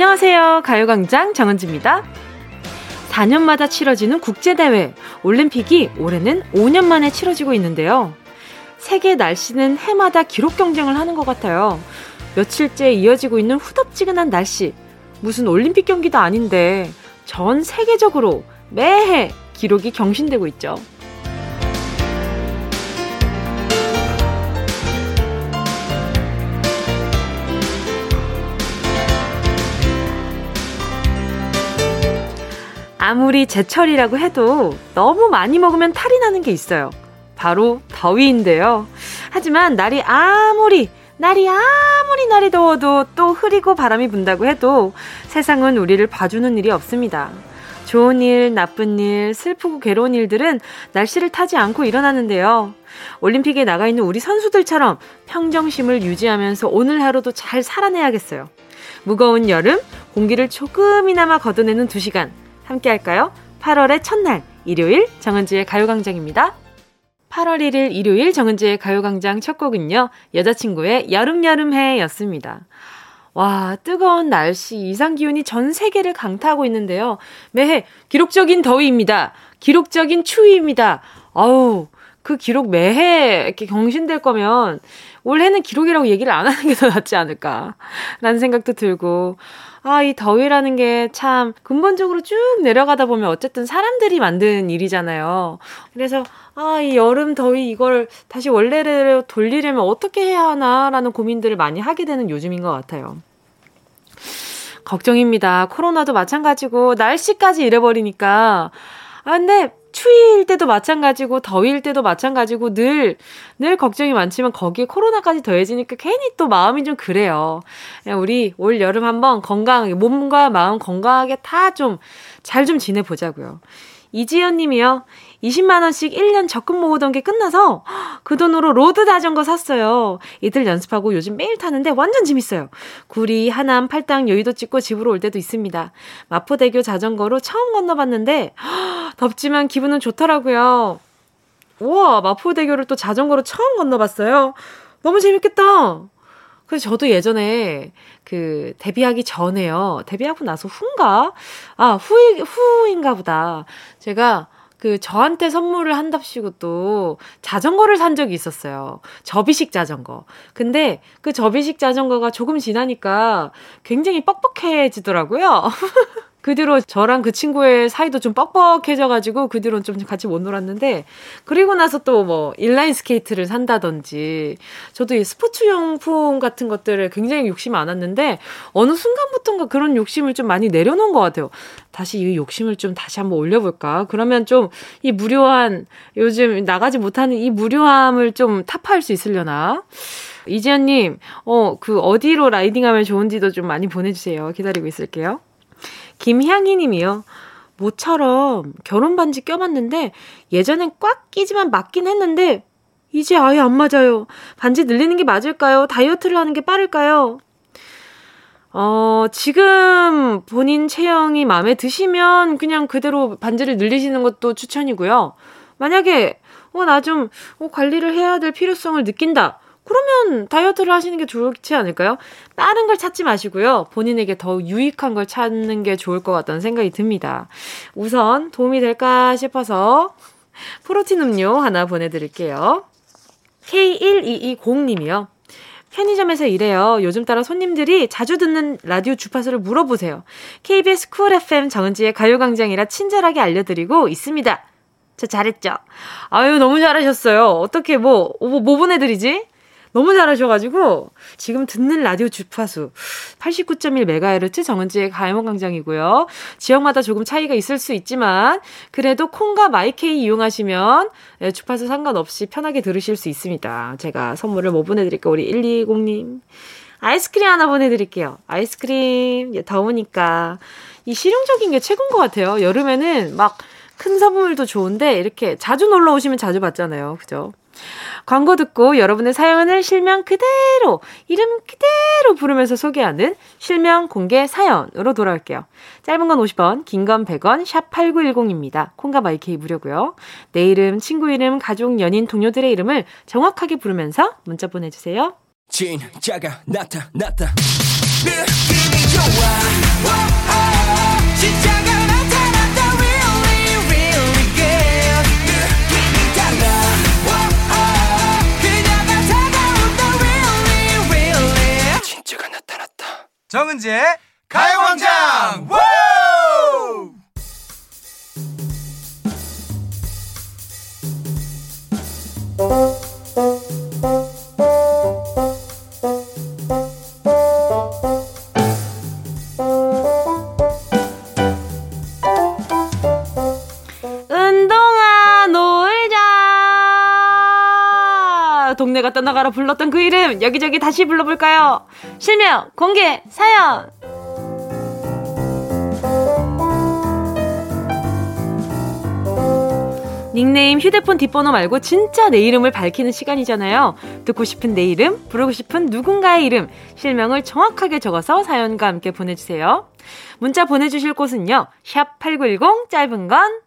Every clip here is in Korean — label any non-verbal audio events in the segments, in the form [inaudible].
안녕하세요. 가요광장 정은지입니다. 4년마다 치러지는 국제대회 올림픽이 올해는 5년 만에 치러지고 있는데요. 세계 날씨는 해마다 기록 경쟁을 하는 것 같아요. 며칠째 이어지고 있는 후덥지근한 날씨. 무슨 올림픽 경기도 아닌데 전 세계적으로 매해 기록이 경신되고 있죠. 아무리 제철이라고 해도 너무 많이 먹으면 탈이 나는 게 있어요. 바로 더위인데요. 하지만 날이 아무리 날이 아무리 날이 더워도 또 흐리고 바람이 분다고 해도 세상은 우리를 봐주는 일이 없습니다. 좋은 일, 나쁜 일, 슬프고 괴로운 일들은 날씨를 타지 않고 일어나는데요. 올림픽에 나가 있는 우리 선수들처럼 평정심을 유지하면서 오늘 하루도 잘 살아내야겠어요. 무거운 여름, 공기를 조금이나마 걷어내는 두 시간. 함께 할까요? 8월의 첫날, 일요일 정은지의 가요광장입니다. 8월 1일 일요일 정은지의 가요광장 첫 곡은요, 여자친구의 여름여름해 였습니다. 와, 뜨거운 날씨, 이상 기온이 전 세계를 강타하고 있는데요. 매해 기록적인 더위입니다. 기록적인 추위입니다. 아우, 그 기록 매해 이렇게 경신될 거면 올해는 기록이라고 얘기를 안 하는 게 더 낫지 않을까. 라는 생각도 들고. 아, 이 더위라는 게 참 근본적으로 쭉 내려가다 보면 어쨌든 사람들이 만든 일이잖아요. 그래서 아, 이 여름 더위 이걸 다시 원래대로 돌리려면 어떻게 해야 하나라는 고민들을 많이 하게 되는 요즘인 것 같아요. 걱정입니다. 코로나도 마찬가지고 날씨까지 잃어버리니까. 아, 근데 추위일 때도 마찬가지고 더위일 때도 마찬가지고 늘 늘 걱정이 많지만 거기에 코로나까지 더해지니까 괜히 또 마음이 좀 그래요. 우리 올 여름 한번 건강하게 몸과 마음 건강하게 다 좀 잘좀 좀 지내보자고요. 이지연 님이요. 20만원씩 1년 적금 모으던 게 끝나서 그 돈으로 로드 자전거 샀어요. 이틀 연습하고 요즘 매일 타는데 완전 재밌어요. 구리, 하남, 팔당, 여의도 찍고 집으로 올 때도 있습니다. 마포대교 자전거로 처음 건너봤는데 덥지만 기분은 좋더라고요. 우와, 마포대교를 또 자전거로 처음 건너봤어요. 너무 재밌겠다. 그래서 저도 예전에 그 데뷔하기 전에요. 데뷔하고 나서 후인가? 아, 후, 후인가 보다. 제가 그 저한테 선물을 한답시고 또 자전거를 산 적이 있었어요. 접이식 자전거. 근데 그 접이식 자전거가 조금 지나니까 굉장히 뻑뻑해지더라고요. [laughs] 그 뒤로 저랑 그 친구의 사이도 좀 뻑뻑해져가지고 그 뒤로는 좀 같이 못 놀았는데 그리고 나서 또 뭐 인라인 스케이트를 산다든지 저도 이 스포츠 용품 같은 것들을 굉장히 욕심 많았는데 어느 순간부터인가 그런 욕심을 좀 많이 내려놓은 것 같아요. 다시 이 욕심을 좀 다시 한번 올려볼까? 그러면 좀 이 무료한 요즘 나가지 못하는 이 무료함을 좀 타파할 수 있으려나? 이지연님, 어, 그 어디로 riding하면 좋은지도 좀 많이 보내주세요. 기다리고 있을게요. 김향희 님이요. 모처럼 결혼 반지 껴봤는데 예전엔 꽉 끼지만 맞긴 했는데 이제 아예 안 맞아요. 반지 늘리는 게 맞을까요? 다이어트를 하는 게 빠를까요? 어, 지금 본인 체형이 마음에 드시면 그냥 그대로 반지를 늘리시는 것도 추천이고요. 만약에, 어, 나 좀, 어, 관리를 해야 될 필요성을 느낀다. 그러면 다이어트를 하시는 게 좋지 않을까요? 다른 걸 찾지 마시고요. 본인에게 더 유익한 걸 찾는 게 좋을 것 같다는 생각이 듭니다. 우선 도움이 될까 싶어서 프로틴 음료 하나 보내드릴게요. K1220님이요. 편의점에서 일해요. 요즘 따라 손님들이 자주 듣는 라디오 주파수를 물어보세요. KBS 쿨 FM 정은지의 가요광장이라 친절하게 알려드리고 있습니다. 저 잘했죠? 아유, 너무 잘하셨어요. 어떻게 뭐, 뭐, 뭐 보내드리지? 너무 잘하셔가지고 지금 듣는 라디오 주파수 89.1MHz 정은지의 가요광장이고요. 지역마다 조금 차이가 있을 수 있지만 그래도 콩과 마이케이 이용하시면 예, 주파수 상관없이 편하게 들으실 수 있습니다. 제가 선물을 뭐 보내드릴까요? 우리 120님. 아이스크림 하나 보내드릴게요. 아이스크림 더우니까 이 실용적인 게 최고인 것 같아요. 여름에는 막 큰 선물도 좋은데 이렇게 자주 놀러 오시면 자주 받잖아요. 그죠? 광고 듣고 여러분의 사연을 실명 그대로, 이름 그대로 부르면서 소개하는 실명 공개 사연으로 돌아올게요. 짧은 건 50원, 긴 건 100원, 샵 8910입니다. 콩과 마이케이 무료고요. 내 이름, 친구 이름, 가족, 연인, 동료들의 이름을 정확하게 부르면서 문자 보내주세요. 진짜가 나타났다 느낌이 좋아 정은지의 가요광장! 은 동네가 떠나가라 불렀던 그 이름 여기저기 다시 불러볼까요 실명 공개 사연 닉네임 휴대폰 뒷번호 말고 진짜 내 이름을 밝히는 시간이잖아요. 듣고 싶은 내 이름, 부르고 싶은 누군가의 이름, 실명을 정확하게 적어서 사연과 함께 보내주세요. 문자 보내주실 곳은요. 샵 8910 짧은 건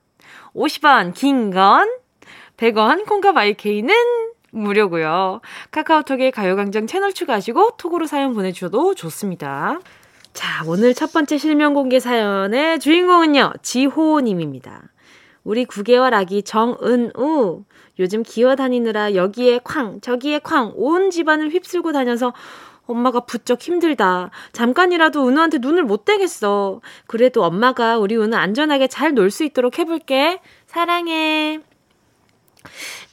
50원, 긴 건 100원, 콩과 마이케이는 무료고요. 카카오톡에 가요광장 채널 추가하시고 톡으로 사연 보내주셔도 좋습니다. 자, 오늘 첫 번째 실명 공개 사연의 주인공은요. 지호님입니다. 우리 9개월 아기 정은우. 요즘 기어 다니느라 여기에 쾅, 저기에 쾅, 온 집안을 휩쓸고 다녀서 엄마가 부쩍 힘들다. 잠깐이라도 은우한테 눈을 못 떼겠어. 그래도 엄마가 우리 은우 안전하게 잘 놀 수 있도록 해볼게. 사랑해.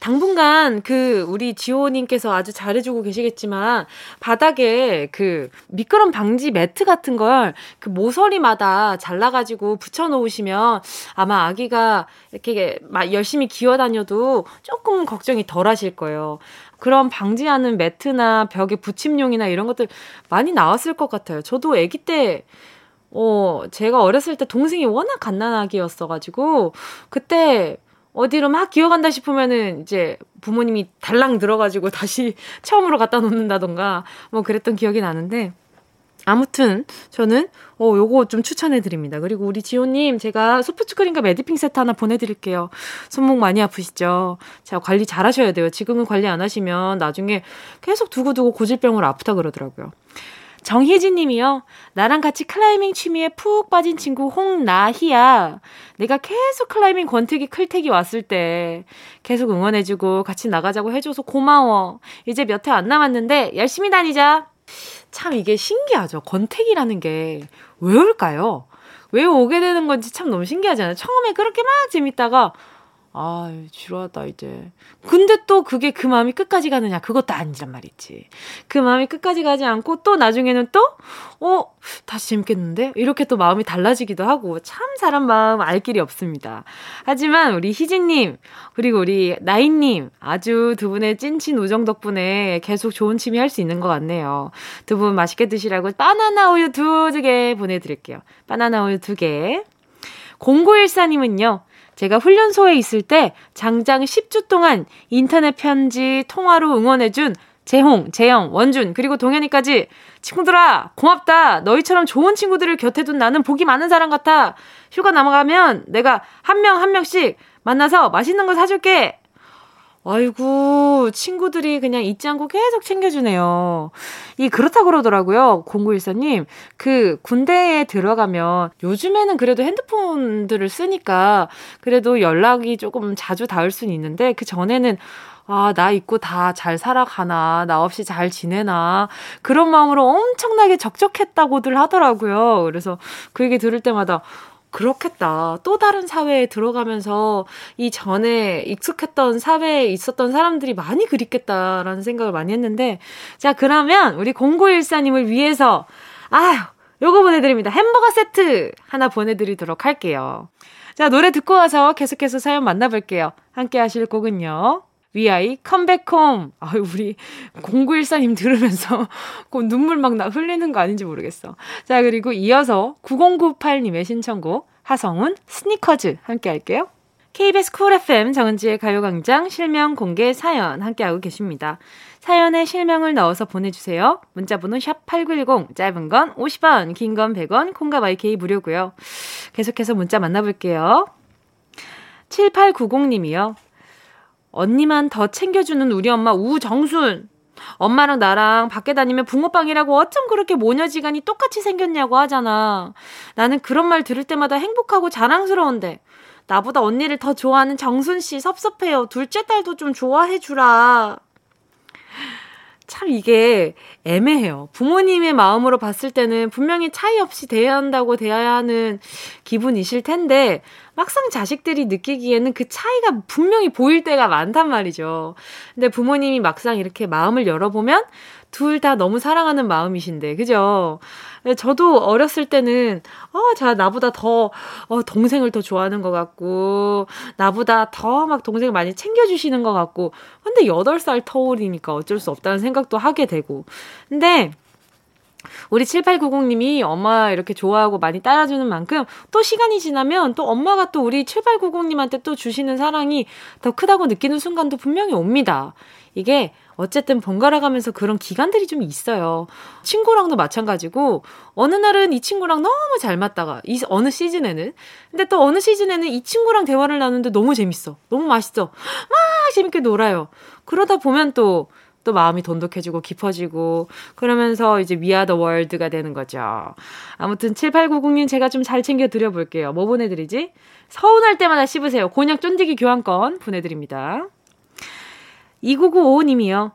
당분간 그 우리 지호님께서 아주 잘해주고 계시겠지만 바닥에 그 미끄럼 방지 매트 같은 걸 그 모서리마다 잘라가지고 붙여놓으시면 아마 아기가 이렇게 막 열심히 기어 다녀도 조금 걱정이 덜 하실 거예요. 그런 방지하는 매트나 벽에 붙임용이나 이런 것들 많이 나왔을 것 같아요. 저도 아기 때 어, 제가 어렸을 때 동생이 워낙 갓난아기였어가지고, 그때 어디로 막 기어간다 싶으면은 이제 부모님이 달랑 들어가지고 [laughs] 다시 처음으로 갖다 놓는다던가 뭐 그랬던 기억이 나는데 아무튼 저는 어 요거 좀 추천해 드립니다. 그리고 우리 지호님 제가 소프트 크림과 매디핑 세트 하나 보내드릴게요. 손목 많이 아프시죠? 자 관리 잘 하셔야 돼요. 지금은 관리 안 하시면 나중에 계속 두고두고 고질병으로 아프다 그러더라고요. 정희진 님이요. 나랑 같이 클라이밍 취미에 푹 빠진 친구 홍나희야. 내가 계속 클라이밍 권태기 클태기 왔을 때 계속 응원해주고 같이 나가자고 해줘서 고마워. 이제 몇 회 안 남았는데 열심히 다니자. 참 이게 신기하죠. 권태기라는 게 왜 올까요? 왜 오게 되는 건지 참 너무 신기하잖아요. 처음에 그렇게 막 재밌다가 아, 지루하다, 이제. 근데 또 그게 그 마음이 끝까지 가느냐? 그것도 아니란 말이지. 그 마음이 끝까지 가지 않고 또 나중에는 또, 어, 다시 재밌겠는데? 이렇게 또 마음이 달라지기도 하고, 참 사람 마음 알 길이 없습니다. 하지만 우리 희진님, 그리고 우리 나인님, 아주 두 분의 찐친 우정 덕분에 계속 좋은 취미 할 수 있는 것 같네요. 두 분 맛있게 드시라고 바나나 우유 두 개 보내드릴게요. 바나나 우유 두 개. 0914님은요, 제가 훈련소에 있을 때 장장 10주 동안 인터넷 편지, 통화로 응원해준 재홍, 재영, 원준, 그리고 동현이까지 친구들아, 고맙다. 너희처럼 좋은 친구들을 곁에 둔 나는 복이 많은 사람 같아. 휴가 남아가면 내가 한 명 한 명씩 만나서 맛있는 거 사줄게. 아이고, 친구들이 그냥 잊지 않고 계속 챙겨주네요. 이, 그렇다 그러더라고요. 0914님. 그, 군대에 들어가면, 요즘에는 그래도 핸드폰들을 쓰니까, 그래도 연락이 조금 자주 닿을 수는 있는데, 그 전에는, 아, 나 있고 다 잘 살아가나, 나 없이 잘 지내나, 그런 마음으로 엄청나게 적적했다고들 하더라고요. 그래서 그 얘기 들을 때마다, 그렇겠다. 또 다른 사회에 들어가면서 이 전에 익숙했던 사회에 있었던 사람들이 많이 그립겠다라는 생각을 많이 했는데, 자, 그러면 우리 0914님을 위해서, 아휴, 요거 보내드립니다. 햄버거 세트 하나 보내드리도록 할게요. 자, 노래 듣고 와서 계속해서 사연 만나볼게요. 함께 하실 곡은요. 위아이 Come Back Home. 아, 우리 0914님 들으면서 [laughs] 눈물 막 나, 흘리는 거 아닌지 모르겠어. 자, 그리고 이어서 9098님의 신청곡 하성운 Sneakers 함께 할게요. KBS 쿨 FM 정은지의 가요광장 실명 공개 사연 함께하고 계십니다. 사연에 실명을 넣어서 보내주세요. 문자번호 샵8910, 짧은 건 50원, 긴 건 100원, 콩과 마이케이 무료고요. 계속해서 문자 만나볼게요. 7890님이요. 언니만 더 챙겨주는 우리 엄마 우정순. 엄마랑 나랑 밖에 다니면 붕어빵이라고 어쩜 그렇게 모녀지간이 똑같이 생겼냐고 하잖아. 나는 그런 말 들을 때마다 행복하고 자랑스러운데. 나보다 언니를 더 좋아하는 정순 씨 섭섭해요. 둘째 딸도 좀 좋아해 주라. 참 이게 애매해요. 부모님의 마음으로 봤을 때는 분명히 차이 없이 대해야 한다고 대해야 하는 기분이실 텐데 막상 자식들이 느끼기에는 그 차이가 분명히 보일 때가 많단 말이죠. 근데 부모님이 막상 이렇게 마음을 열어보면 둘 다 너무 사랑하는 마음이신데, 그죠? 저도 어렸을 때는, 어, 자, 나보다 더, 어, 동생을 더 좋아하는 것 같고, 나보다 더 막 동생을 많이 챙겨주시는 것 같고, 근데 8살 터울이니까 어쩔 수 없다는 생각도 하게 되고. 근데, 우리 7890님이 엄마 이렇게 좋아하고 많이 따라주는 만큼 또 시간이 지나면 또 엄마가 또 우리 7890님한테 또 주시는 사랑이 더 크다고 느끼는 순간도 분명히 옵니다. 이게 어쨌든 번갈아 가면서 그런 기간들이 좀 있어요. 친구랑도 마찬가지고 어느 날은 이 친구랑 너무 잘 맞다가 이 어느 시즌에는 근데 또 어느 시즌에는 이 친구랑 대화를 나누는데 너무 재밌어. 너무 맛있어. 막 재밌게 놀아요. 그러다 보면 또 또 마음이 돈독해지고 깊어지고 그러면서 이제 위아더 월드가 되는 거죠. 아무튼 7890님 제가 좀 잘 챙겨 드려 볼게요. 뭐 보내드리지? 서운할 때마다 씹으세요. 곤약 쫀디기 교환권 보내드립니다. 2995님이요.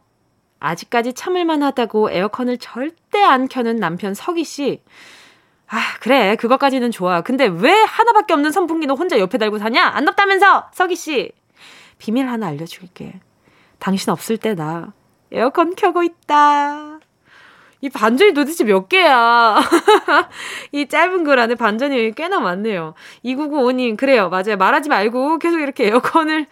아직까지 참을만 하다고 에어컨을 절대 안 켜는 남편 석희 씨. 아, 그래. 그것까지는 좋아. 근데 왜 하나밖에 없는 선풍기는 혼자 옆에 달고 사냐? 안 덥다면서! 석희 씨. 비밀 하나 알려줄게. 당신 없을 때 나 에어컨 켜고 있다. 이 반전이 도대체 몇 개야? [laughs] 이 짧은 글 안에 반전이 꽤나 많네요. 2995님, 그래요. 맞아요. 말하지 말고 계속 이렇게 에어컨을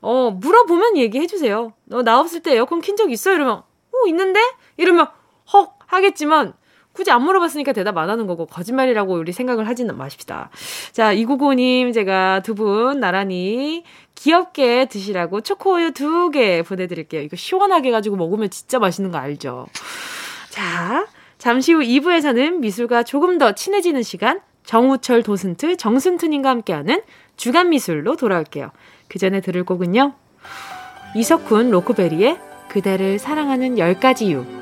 어, 물어보면 얘기해주세요. 너 나 없을 때 에어컨 킨 적 있어? 이러면, 어, 있는데? 이러면, 헉! 하겠지만, 굳이 안 물어봤으니까 대답 안 하는 거고, 거짓말이라고 우리 생각을 하지는 마십시다. 자, 2995님, 제가 두 분 나란히 귀엽게 드시라고 초코우유 두 개 보내드릴게요. 이거 시원하게 해가지고 먹으면 진짜 맛있는 거 알죠? 자, 잠시 후 2부에서는 미술과 조금 더 친해지는 시간, 정우철 도슨트, 정순트님과 함께하는 주간 미술로 돌아올게요. 그 전에 들을 곡은요. 이석훈 로코베리의 그대를 사랑하는 10가지 이유.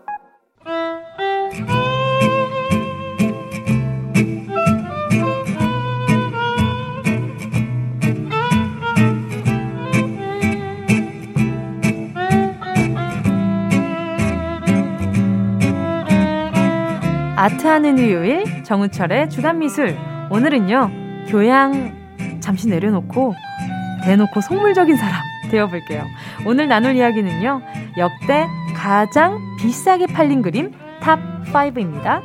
아트하는 일요일 정우철의 주간미술. 오늘은요 교양 잠시 내려놓고 대놓고 속물적인 사람 되어볼게요. 오늘 나눌 이야기는요 역대 가장 비싸게 팔린 그림 top 5입니다.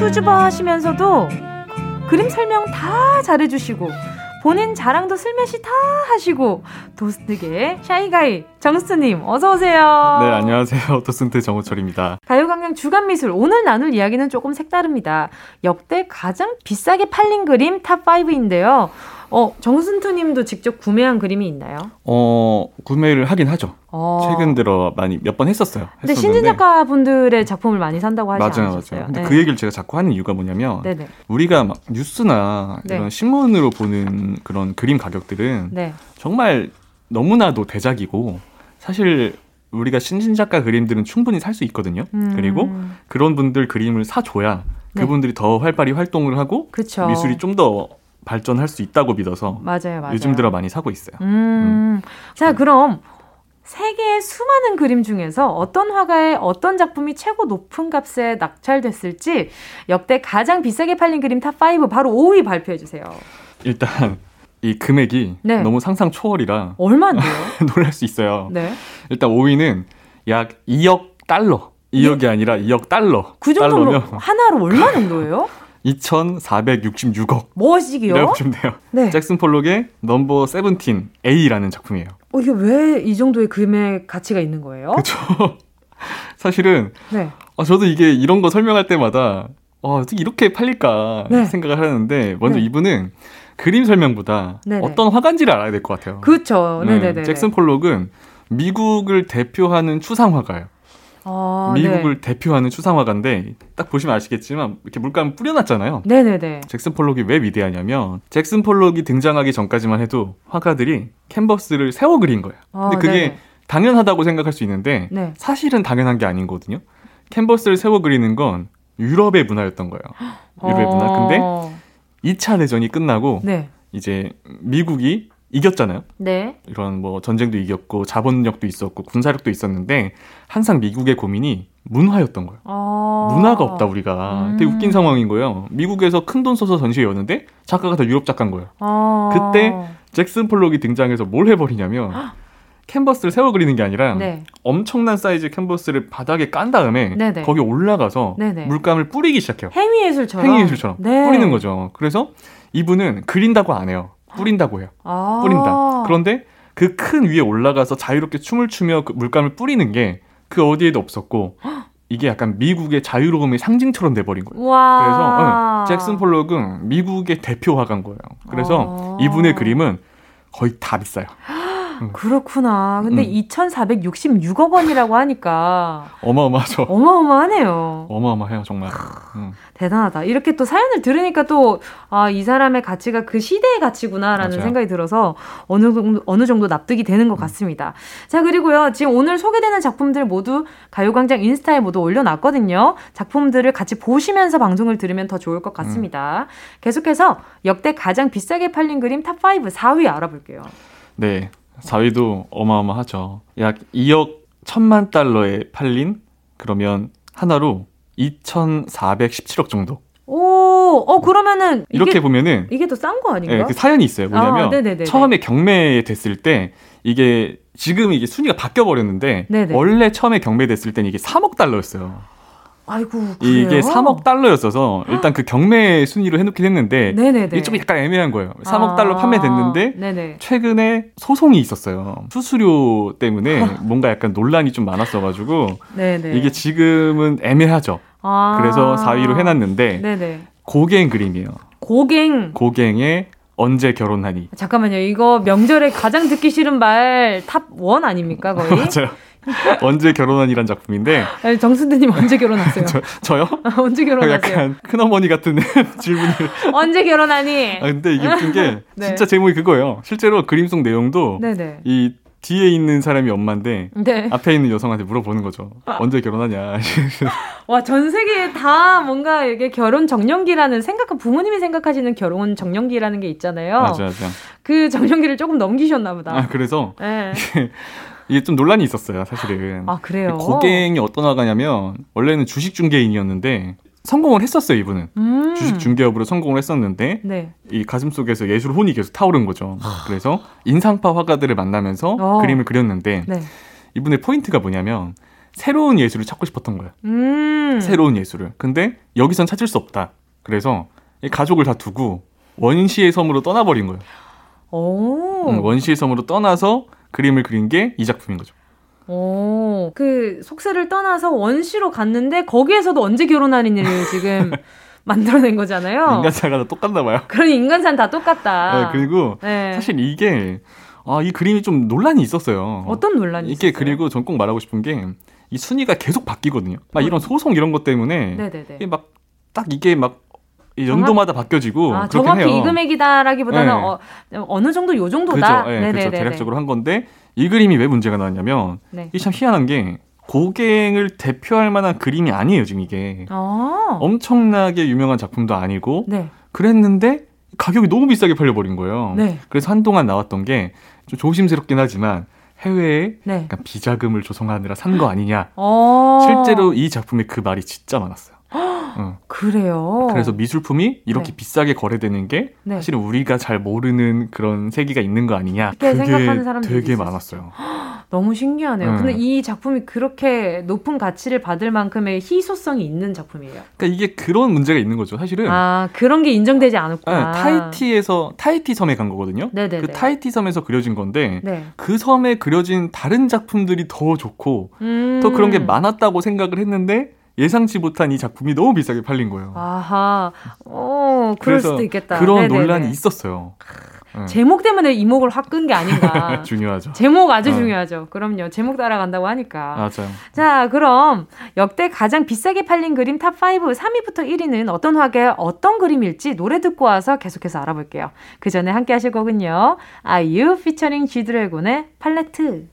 수줍어 하시면서도 그림 설명 다 잘해주시고 본인 자랑도 슬며시 다 하시고 도슨트계 shy guy 정슨트님 어서 오세요. 네, 안녕하세요. [laughs] 도슨트 정우철입니다. 가요광장 주간미술 오늘 나눌 이야기는 조금 색다릅니다. 역대 가장 비싸게 팔린 그림 top 5인데요. 어 정슨트님도 직접 구매한 그림이 있나요? 어, 구매를 하긴 하죠. 어. 최근 들어 많이 몇 번 했었어요. 근데 했었는데. 신진 작가분들의 작품을 많이 산다고 하지 맞아요, 않으셨어요? 맞아요. 근데 네. 그 얘기를 제가 자꾸 하는 이유가 뭐냐면 네네. 우리가 막 뉴스나 네. 이런 신문으로 보는 그런 그림 가격들은 네. 정말 너무나도 대작이고 사실 우리가 신진 작가 그림들은 충분히 살 수 있거든요. 음. 그리고 그런 분들 그림을 사줘야 네. 그분들이 더 활발히 활동을 하고 그쵸. 미술이 좀더 발전할 수 있다고 믿어서 맞아요, 맞아요. 요즘 들어 많이 사고 있어요. 음. 자, 그럼 세계의 수많은 그림 중에서 어떤 화가의 어떤 작품이 최고 높은 값에 낙찰됐을지 역대 가장 비싸게 팔린 그림 top 5 바로 5위 발표해 주세요. 일단 이 금액이 네. 너무 상상 초월이라 얼마인데요? [laughs] 놀랄 수 있어요. 네. 일단 5위는 약 2억 달러. 2억이 아니라 2억 달러. 그 정도면 한화로 얼마 정도예요? [laughs] 2,466억. 뭐시기요? 보시면 돼요. 네. 잭슨 폴록의 Number Seventeen A라는 작품이에요. 어, 이게 왜 이 정도의 금액 가치가 있는 거예요? 그렇죠. [laughs] 사실은 네. 아, 저도 이게 이런 거 설명할 때마다 어, 어떻게 이렇게 팔릴까 네. 생각을 하는데 먼저 네. 이분은 그림 설명보다 네네. 어떤 화가인지를 알아야 될 것 같아요. 그렇죠. 네, 네네네. 잭슨 폴록은 미국을 대표하는 추상화가예요. 아, 미국을 대표하는 추상화가인데 딱 보시면 아시겠지만 이렇게 물감 뿌려놨잖아요. 네. 네네네. 잭슨 폴록이 왜 위대하냐면 잭슨 폴록이 등장하기 전까지만 해도 화가들이 캔버스를 세워 그린 거예요. 아, 근데 그게 네네. 당연하다고 생각할 수 있는데 네. 사실은 당연한 게 아니거든요. 캔버스를 세워 그리는 건 유럽의 문화였던 거예요. [gasps] 유럽의 문화. 근데 어, 2차 대전이 끝나고 네. 이제 미국이 이겼잖아요. 네. 이런 뭐 전쟁도 이겼고 자본력도 있었고 군사력도 있었는데 항상 미국의 고민이 문화였던 거예요. 아. 문화가 없다 우리가. 되게 음. 웃긴 상황인 거예요. 미국에서 큰 돈 써서 전시회 였는데 작가가 다 유럽 작가인 거예요. 아. 그때 잭슨 폴록이 등장해서 뭘 해버리냐면 캔버스를 세워 그리는 게 아니라 네. 엄청난 사이즈 캔버스를 바닥에 깐 다음에 네네. 거기 올라가서 네네. 물감을 뿌리기 시작해요. 행위예술처럼. 행위예술처럼 네. 뿌리는 거죠. 그래서 이분은 그린다고 안 해요. 뿌린다고 해요. 아. 뿌린다. 그런데 그 큰 위에 올라가서 자유롭게 춤을 추며 그 물감을 뿌리는 게 그 어디에도 없었고 이게 약간 미국의 자유로움의 상징처럼 돼버린 거예요. 와. 그래서 어, 잭슨 폴록은 미국의 대표 화가인 거예요. 그래서 아. 이분의 그림은 거의 다 비싸요. 그렇구나. 근데 음. 2,466억 원이라고 하니까 어마어마하죠. 어마어마하네요. 어마어마해요 정말. 음. 대단하다. 이렇게 또 사연을 들으니까 또, 아, 이 사람의 가치가 그 시대의 가치구나라는 맞아요. 생각이 들어서 어느 정도, 어느 정도 납득이 되는 것 같습니다. 자, 그리고요. 지금 오늘 소개되는 작품들 모두 가요광장 인스타에 모두 올려놨거든요. 작품들을 같이 보시면서 방송을 들으면 더 좋을 것 같습니다. 계속해서 역대 가장 비싸게 팔린 그림 top 5 4위 알아볼게요. 네. 4위도 어마어마하죠. 약 2억 1천만 달러에 팔린 그러면 한화로 2,417억 정도. 오, 어, 그러면은. 이렇게 이게, 보면은 이게 더 싼 거 아닌가? 예, 그 사연이 있어요. 뭐냐면 아. 처음에 경매 됐을 때 이게 지금 이게 순위가 바뀌어 버렸는데. 원래 처음에 경매 됐을 때는 이게 3억 달러였어요. 아이고, 그래요? 이게 3억 달러였어서 일단 그 경매 순위로 해놓긴 했는데 네네네. 이게 좀 약간 애매한 거예요. 3억 아, 달러 판매됐는데 네네. 최근에 소송이 있었어요. 수수료 때문에 뭔가 약간 논란이 좀 많았어가지고 네네. 이게 지금은 애매하죠. 아. 그래서 4위로 해놨는데 네네. 고갱 그림이에요. 고갱. 고갱의 언제 결혼하니? 잠깐만요. 이거 명절에 가장 듣기 싫은 말 top one 아닙니까 거의? [laughs] 맞아요. [laughs] 언제 결혼하니란 작품인데 아니, 정순대님 언제 결혼하세요? [laughs] 저, 저요? 언제 결혼하세요? 약간 큰어머니 같은 [laughs] 질문을 언제 결혼하니? 아 근데 이게 웃긴 게 네. 진짜 제목이 그거예요. 실제로 그림 속 내용도 네네. 이 뒤에 있는 사람이 엄마인데 네. 앞에 있는 여성한테 물어보는 거죠. 언제 결혼하냐. 와, 전 세계에 다 뭔가 이게 결혼 정년기라는 생각, 부모님이 생각하시는 결혼 정년기라는 게 있잖아요. 맞아 맞아. 그 정년기를 조금 넘기셨나 보다. 아 그래서 네. 이게 좀 논란이 있었어요, 사실은. 아, 그래요? 고갱이 어떤 화가냐면 원래는 주식 중개인이었는데 성공을 했었어요, 이분은. 음. 주식 중개업으로 성공을 했었는데 네. 이 가슴 속에서 예술 혼이 계속 타오른 거죠. 그래서 인상파 화가들을 만나면서 어. 그림을 그렸는데 네. 이분의 포인트가 뭐냐면 새로운 예술을 찾고 싶었던 거예요. 음. 새로운 예술을. 근데 여기선 찾을 수 없다. 그래서 이 가족을 다 두고 원시의 섬으로 떠나버린 거예요. 오. 음, 원시의 섬으로 떠나서 그림을 그린 게 이 작품인 거죠. 오, 그 속세를 떠나서 원시로 갔는데 거기에서도 언제 결혼하는 일을 [laughs] 지금 만들어낸 거잖아요. 인간사가 다 똑같나 봐요. 그러니 인간산 다 똑같다. 네, 그리고 네. 사실 이게 아, 이 그림이 좀 논란이 있었어요. 어떤 논란이 이게 있었어요? 그리고 전 꼭 말하고 싶은 게 이 순위가 계속 바뀌거든요. 막 이런 소송 이런 것 때문에 네네네. 이게 막딱 이게 막이 연도마다 바뀌어지고 아, 정확히 해요. 이 금액이다라기보다는 네. 어, 어느 정도 요 정도다. 그렇죠. 예, 그렇죠. 대략적으로 한 건데 이 그림이 왜 문제가 나왔냐면 네. 이게 참 희한한 게 고갱을 대표할 만한 그림이 아니에요, 지금 이게. 아. 엄청나게 유명한 작품도 아니고 네. 그랬는데 가격이 너무 비싸게 팔려버린 거예요. 네. 그래서 한동안 나왔던 게 좀 조심스럽긴 하지만 해외에 네. 비자금을 조성하느라 산 거 아니냐. 어. 실제로 이 작품에 그 말이 진짜 많았어요. 응. 그래요. 그래서 미술품이 이렇게 네. 비싸게 거래되는 게 네. 사실은 우리가 잘 모르는 그런 세계가 있는 거 아니냐. 그렇게 생각하는 사람들이 되게 있었어요. 많았어요. 너무 신기하네요. 음. 근데 이 작품이 그렇게 높은 가치를 받을 만큼의 희소성이 있는 작품이에요. 그러니까 이게 그런 문제가 있는 거죠. 사실은 아, 그런 게 인정되지 네, 않았구나. 타이티에서 타이티 섬에 간 거거든요. 네네네. 그 타이티 섬에서 그려진 건데 네. 그 섬에 그려진 다른 작품들이 더 좋고 음. 더 그런 게 많았다고 생각을 했는데 예상치 못한 이 작품이 너무 비싸게 팔린 거예요. 아하. 어, 그럴 수도 있겠다. 그런 네네네. 논란이 있었어요. 네. 제목 때문에 이목을 확 끈 게 아닌가. [laughs] 중요하죠. 제목 아주 어. 중요하죠. 그럼요. 제목 따라간다고 하니까. 맞아요. 자, 그럼 역대 가장 비싸게 팔린 그림 top 5, 3위부터 1위는 어떤 화가, 어떤 그림일지 노래 듣고 와서 계속해서 알아볼게요. 그 전에 함께 하실 곡은요. 아이유 피처링 G드래곤의 팔레트.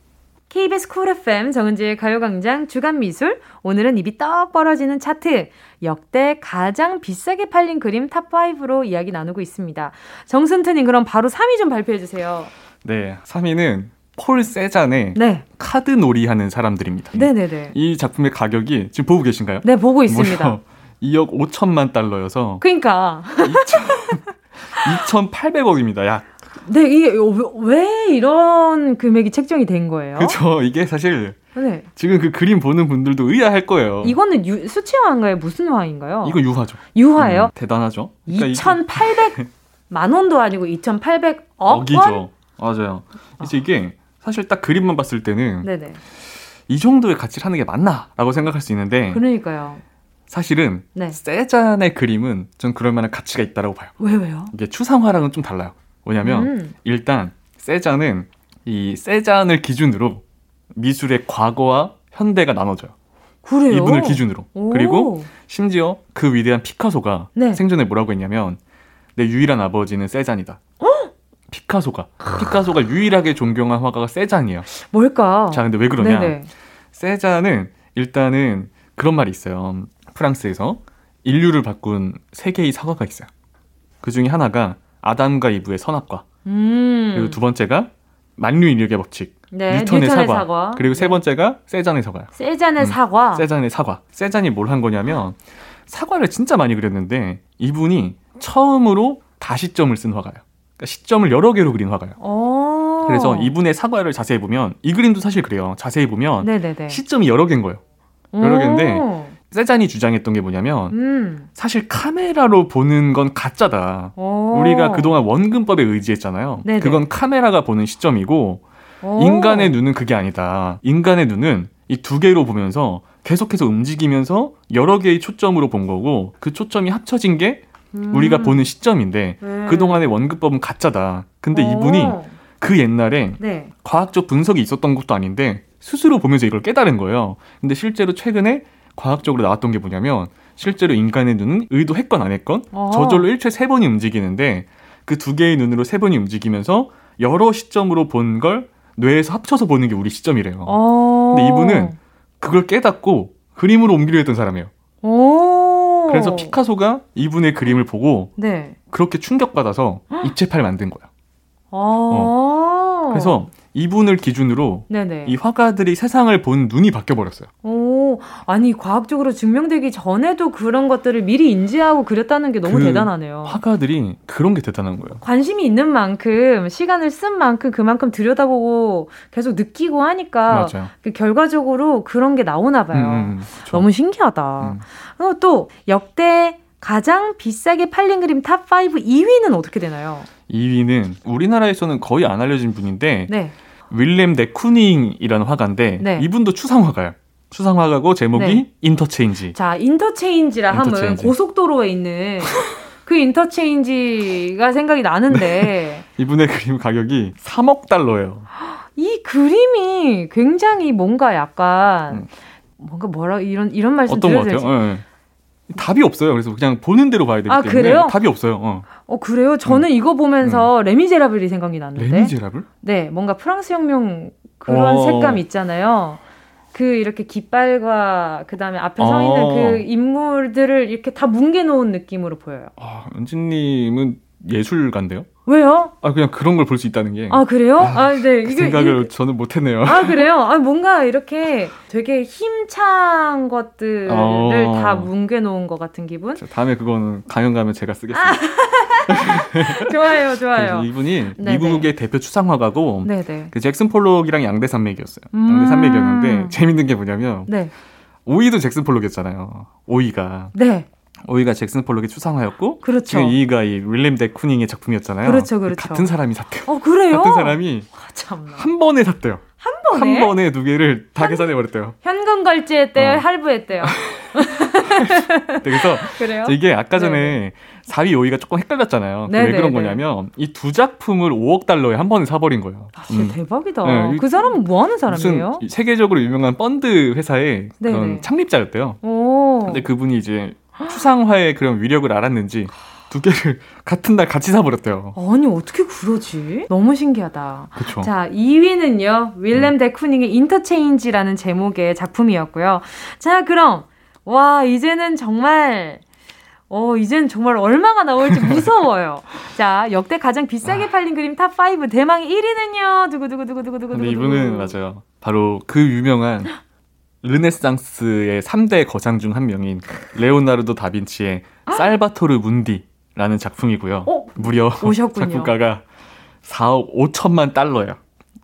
KBS Cool FM 정은지의 가요광장 주간미술 오늘은 입이 떡 벌어지는 차트 역대 가장 비싸게 팔린 그림 top 5로 이야기 나누고 있습니다. 정 도슨트님 그럼 바로 3위 좀 발표해 주세요. 네, 3위는 폴 세잔의 네, 카드 놀이 하는 사람들입니다. 네네네. 이 작품의 가격이 지금 보고 계신가요? 네 보고 있습니다. 무려 2억 5천만 달러여서 그러니까 2,800억입니다. [laughs] 약. 네, 이게 왜 이런 금액이 책정이 된 거예요? 그죠? 이게 사실 네. 지금 그 그림 보는 분들도 의아할 거예요. 이거는 유, 수치화인가요? 무슨 화인가요? 이거 유화죠. 유화예요? 음, 대단하죠. 그러니까 이게 2,800 만 [laughs] 원도 아니고 2,800억 원? 억이죠. 맞아요. 이제 이게 사실 딱 그림만 봤을 때는 네네. 이 정도의 가치를 하는 게 맞나라고 생각할 수 있는데 그러니까요. 사실은 네. 세잔의 그림은 전 그럴 만한 가치가 있다고 봐요. 왜 왜요? 이게 추상화랑은 좀 달라요. 뭐냐면 음. 일단 세잔은 이 세잔을 기준으로 미술의 과거와 현대가 나눠져요. 그래요? 이분을 기준으로. 오. 그리고 심지어 그 위대한 피카소가 네. 생전에 뭐라고 했냐면 내 유일한 아버지는 세잔이다. 피카소가 피카소가 유일하게 존경한 화가가 세잔이에요. 뭘까? 자, 근데 왜 그러냐? 네네. 세잔은 일단은 그런 말이 있어요. 프랑스에서 인류를 바꾼 세 개의 사과가 있어요. 그 중에 하나가 아담과 이브의 선악과, 음. 그리고 두 번째가 만류 인력의 법칙, 네, 뉴턴의, 뉴턴의 사과, 사과. 그리고 세 네. 번째가 세잔의 사과요. 세잔의 음, 사과. 세잔의 사과. 세잔이 뭘 한 거냐면 사과를 진짜 많이 그렸는데 이분이 처음으로 다시점을 쓴 화가예요. 그러니까 시점을 여러 개로 그린 화가예요. 어. 그래서 이분의 사과를 자세히 보면 이 그림도 사실 그래요. 자세히 보면 네네네. 시점이 여러 개인 거예요. 여러 개인데 오. 세잔이 주장했던 게 뭐냐면 음. 사실 카메라로 보는 건 가짜다. 오. 우리가 그동안 원근법에 의지했잖아요. 네네. 그건 카메라가 보는 시점이고 오. 인간의 눈은 그게 아니다. 인간의 눈은 이 두 개로 보면서 계속해서 움직이면서 여러 개의 초점으로 본 거고 그 초점이 합쳐진 게 음. 우리가 보는 시점인데 네. 그동안의 원근법은 가짜다. 근데 오. 이분이 그 옛날에 네. 과학적 분석이 있었던 것도 아닌데 스스로 보면서 이걸 깨달은 거예요. 근데 실제로 최근에 과학적으로 나왔던 게 뭐냐면 실제로 인간의 눈은 의도했건 안 했건 어. 저절로 일초에 세 번이 움직이는데 그 두 개의 눈으로 세 번이 움직이면서 여러 시점으로 본 걸 뇌에서 합쳐서 보는 게 우리 시점이래요. 어. 근데 이분은 그걸 깨닫고 그림으로 옮기려 했던 사람이에요. 오. 그래서 피카소가 이분의 그림을 보고 네. 그렇게 충격받아서 입체파를 만든 거예요. 어. 그래서 이분을 기준으로 네네. 이 화가들이 세상을 본 눈이 바뀌어 버렸어요. 오, 아니 과학적으로 증명되기 전에도 그런 것들을 미리 인지하고 그렸다는 게 너무 그 대단하네요. 화가들이 그런 게 대단한 거예요. 관심이 있는 만큼 시간을 쓴 만큼 그만큼 들여다보고 계속 느끼고 하니까. 그 결과적으로 그런 게 나오나 봐요. 음, 음, 그쵸. 너무 신기하다. 음. 그리고 또 역대 가장 비싸게 팔린 그림 top 5 2위는 어떻게 되나요? 2위는 우리나라에서는 거의 안 알려진 분인데 네. 윌렘 데 쿠닝이라는 화가인데 네. 이분도 추상화가요. 추상화가고 제목이 네. 인터체인지. 자, 인터체인지라 하면 인터체인지. 고속도로에 있는 그 인터체인지가 생각이 나는데 이분의 그림 가격이 3억 달러예요. [gasps] 이 그림이 굉장히 뭔가 약간 음. 뭔가 뭐라 이런 이런 말씀 어떤 같아요? 되지? 예, 예. 답이 없어요. 그래서 그냥 보는 대로 봐야 되기 아, 때문에 그래요? 답이 없어요. 어. 어 그래요? 저는 이거 보면서 레미제라블이 생각이 났는데. 레미제라블? 네, 뭔가 프랑스 혁명 그런 어. 색감 있잖아요. 그 이렇게 깃발과 그 다음에 앞에 서 있는 어. 그 인물들을 이렇게 다 뭉개놓은 느낌으로 보여요. 아, 은지님은 예술가인데요? 왜요? 아 그냥 그런 걸 볼 수 있다는 게. 아 그래요? 아, 네그 이게 생각을 이- 저는 못했네요. 아 [laughs] 그래요? 아 뭔가 이렇게 되게 힘찬 것들을 어. 다 뭉개놓은 것 같은 기분? 자, 다음에 그거는 강연 가면 제가 쓰겠습니다. [laughs] 좋아요, 그래서 좋아요. 이분이 네네. 미국의 대표 추상화가고 네네. 그 잭슨 폴록이랑 양대 산맥이었어요. 음. 양대 산맥이었는데 재밌는 게 뭐냐면 네. 오이도 잭슨 폴록이었잖아요. 오이가 네. 오이가 잭슨 폴록의 추상화였고 그렇죠. 지금 이가 이 윌렘 데 쿠닝의 작품이었잖아요. 그렇죠, 그렇죠. 같은 사람이 샀대요. 어, 그래요? 같은 사람이 아, 참나. 한 번에 샀대요. 한 번에? 한 번에 두 개를 다 계산해 버렸대요. 현금 결제했대요, 어. 할부했대요. [laughs] 그래서 그래요? 이게 아까 전에 4위 5위가 조금 헷갈렸잖아요. 왜 그런 네. 거냐면 이 두 작품을 5억 달러에 한 번에 사버린 거예요. 아, 진짜 음. 대박이다. 네, 이- 그 사람은 뭐 하는 사람이에요? 세계적으로 유명한 펀드 회사의 그런. 창립자였대요. 오. 근데 그분이 이제 추상화의 그런 위력을 알았는지 두 개를 [laughs] 같은 날 같이 사버렸대요. 아니, 어떻게 그러지? 너무 신기하다. 그렇죠. 자, 2위는요. 윌렘 데쿠닝의 인터체인지라는 제목의 작품이었고요. 자, 그럼 와, 이제는 정말 어, 이제는 정말 얼마가 나올지 무서워요. [laughs] 자, 역대 가장 비싸게 팔린 그림 top 5 대망의 1위는요. 두구두구두구두구두구. 근데 이분은 맞아요. 바로 그 유명한 [laughs] 르네상스의 3대 거장 중 한 명인 레오나르도 다빈치의 살바토르 문디라는 작품이고요. 어? 무려 오셨군요. 작품가가 4억 5천만 달러예요.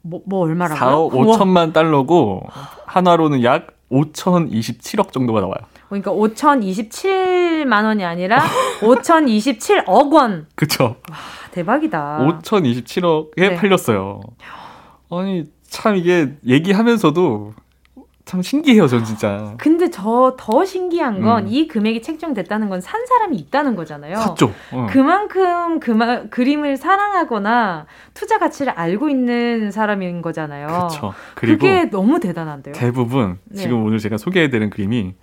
뭐, 뭐 얼마라고요? 4억 우와. 5천만 달러고 한화로는 약 5,027억 정도가 나와요. 그러니까 5,027만 원이 아니라 5,027억 원. [laughs] 그쵸? 아, 대박이다. 5,027억에 네. 팔렸어요. 아니, 참 이게 얘기하면서도 참 신기해요, 전 진짜. 근데 저 더 신기한 건 음. 이 금액이 책정됐다는 건 산 사람이 있다는 거잖아요. 샀죠? 어. 그만큼 그마, 그림을 사랑하거나 투자 가치를 알고 있는 사람인 거잖아요. 그렇죠. 그리고 그게 너무 대단한데요. 대부분 네. 지금 오늘 제가 소개해드린 그림이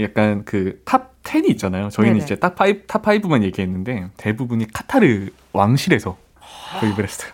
약간 그 top 10이 있잖아요. 저희는 네네. 이제 top 5, top 5만 얘기했는데 대부분이 카타르 왕실에서 구입을 했어요.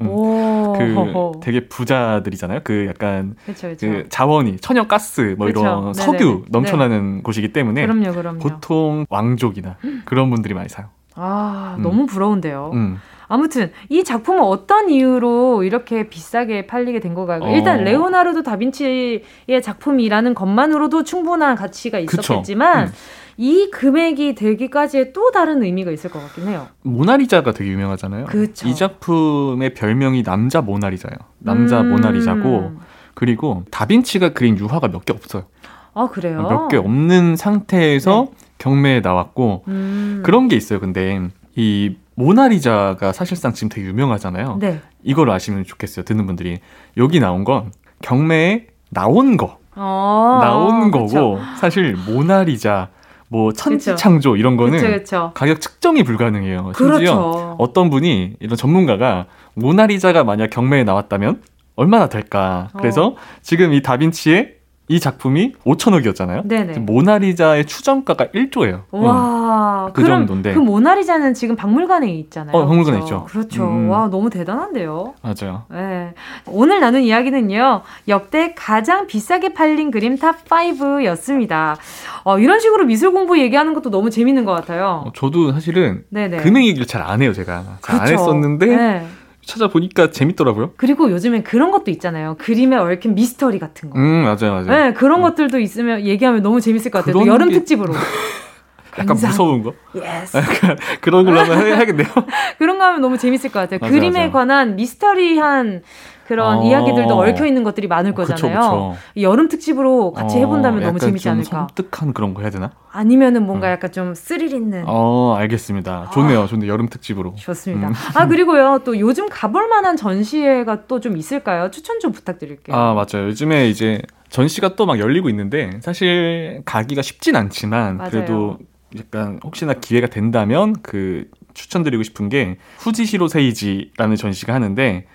음. 오, 그 허허. 되게 부자들이잖아요. 그 약간 그렇죠, 그렇죠. 그 자원이 천연 가스 뭐 그쵸. 이런 네네네. 석유 넘쳐나는 곳이기 때문에 그럼요, 그럼요. 보통 왕족이나 그런 분들이 많이 사요. 아, 음. 너무 부러운데요. 음. 아무튼 이 작품은 어떤 이유로 이렇게 비싸게 팔리게 된 건가요? 어. 일단 레오나르도 다빈치의 작품이라는 것만으로도 충분한 가치가 그쵸. 있었겠지만 음. 이 금액이 되기까지의 또 다른 의미가 있을 것 같긴 해요. 모나리자가 되게 유명하잖아요. 그쵸. 이 작품의 별명이 남자 모나리자예요. 남자 음. 모나리자고 그리고 다빈치가 그린 유화가 몇 개 없어요. 아 그래요? 몇 개 없는 상태에서 경매에 나왔고 음. 그런 게 있어요. 근데 이 모나리자가 사실상 지금 되게 유명하잖아요. 네. 이걸 아시면 좋겠어요. 듣는 분들이 여기 나온 건 경매에 나온 거 어, 나온 그쵸. 거고 사실 모나리자 뭐 그쵸. 천지 창조 이런 거는 그쵸 그쵸. 가격 측정이 불가능해요. 심지어 그렇죠. 어떤 분이 이런 전문가가 모나리자가 만약 경매에 나왔다면 얼마나 될까? 어. 그래서 지금 이 다빈치의 이 작품이 5천억이었잖아요. 네네. 모나리자의 추정가가 1조예요. 와, 그 그럼 정도인데. 그 모나리자는 지금 박물관에 있잖아요. 어, 박물관에 그렇죠? 있죠. 그렇죠. 음. 와, 너무 대단한데요. 맞아요. 네. 오늘 나눈 이야기는요, 역대 가장 비싸게 팔린 그림 top 5였습니다. 어, 이런 식으로 미술 공부 얘기하는 것도 너무 재밌는 것 같아요. 어, 저도 사실은 네네. 금액 얘기를 잘 안 해요, 제가. 잘안 그렇죠. 했었는데 네. 찾아보니까 재밌더라고요. 그리고 요즘엔 그런 것도 있잖아요. 그림에 얽힌 미스터리 같은 거. 음, 맞아요, 맞아요. 네, 그런 것들도 있으면 얘기하면 너무 재밌을 것 같아요. 여름 게- 특집으로. [laughs] 약간 굉장히- 무서운 거? Yes. 그런 걸로 한번 해- 해야겠네요. [laughs] 그런 거 하면 너무 재밌을 것 같아요. 맞아요, 그림에 맞아요. 관한 미스터리한 그런 어. 이야기들도 얽혀 있는 것들이 많을 그쵸, 거잖아요. 그쵸. 여름 특집으로 같이 어, 해본다면 너무 약간 재밌지 좀 않을까. 섬뜩한 그런 거 해야 되나? 아니면은 뭔가 약간 좀 스릴 있는. 어, 알겠습니다. 좋네요. 좋네 여름 특집으로. 좋습니다. 음. 아 [laughs] 그리고요 또 요즘 가볼 만한 전시회가 또 좀 있을까요? 추천 좀 부탁드릴게요. 아, 맞아요. 요즘에 이제 전시가 또 막 열리고 있는데 사실 가기가 쉽진 않지만 맞아요. 그래도 약간 혹시나 기회가 된다면 그 추천드리고 싶은 게 후지시로 세이지라는 전시가 하는데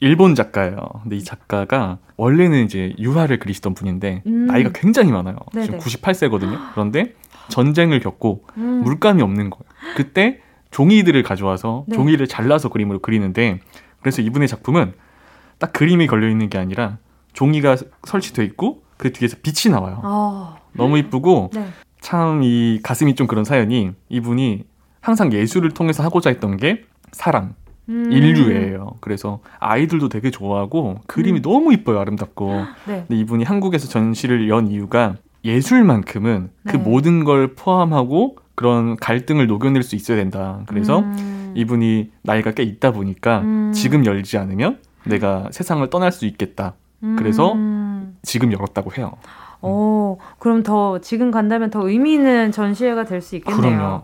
일본 작가예요. 근데 이 작가가 원래는 이제 유화를 그리시던 분인데 음. 나이가 굉장히 많아요. 네네. 지금 98세거든요. 그런데 전쟁을 겪고 음. 물감이 없는 거예요. 그때 종이들을 가져와서 네. 종이를 잘라서 그림으로 그리는데 그래서 이분의 작품은 딱 그림이 걸려 있는 게 아니라 종이가 설치돼 있고 그 뒤에서 빛이 나와요. 아, 너무 이쁘고 네. 참이 가슴이 좀 그런 사연이 이분이 항상 예술을 통해서 하고자 했던 게 사랑, 음. 인류예요. 그래서 아이들도 되게 좋아하고 그림이 음. 너무 이뻐요, 아름답고. [gasps] 네. 근데 이분이 한국에서 전시를 연 이유가 예술만큼은 그 네. 모든 걸 포함하고 그런 갈등을 녹여낼 수 있어야 된다. 그래서 음. 이분이 나이가 꽤 있다 보니까 음. 지금 열지 않으면 내가 세상을 떠날 수 있겠다. 그래서 음. 지금 열었다고 해요. 오, 그럼 더 지금 간다면 더 의미 있는 전시회가 될 수 있겠네요. 그럼요.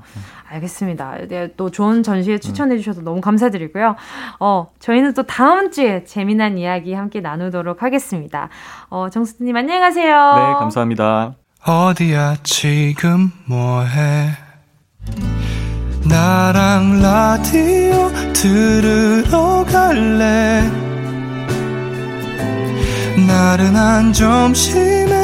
알겠습니다. 네, 또 좋은 전시회 추천해 주셔서 너무 감사드리고요. 어, 저희는 또 다음 주에 재미난 이야기 함께 나누도록 하겠습니다. 어, 정수님 안녕하세요. 네, 감사합니다. 어디야 지금 뭐해 나랑 라디오 들으러 갈래 나른한 점심에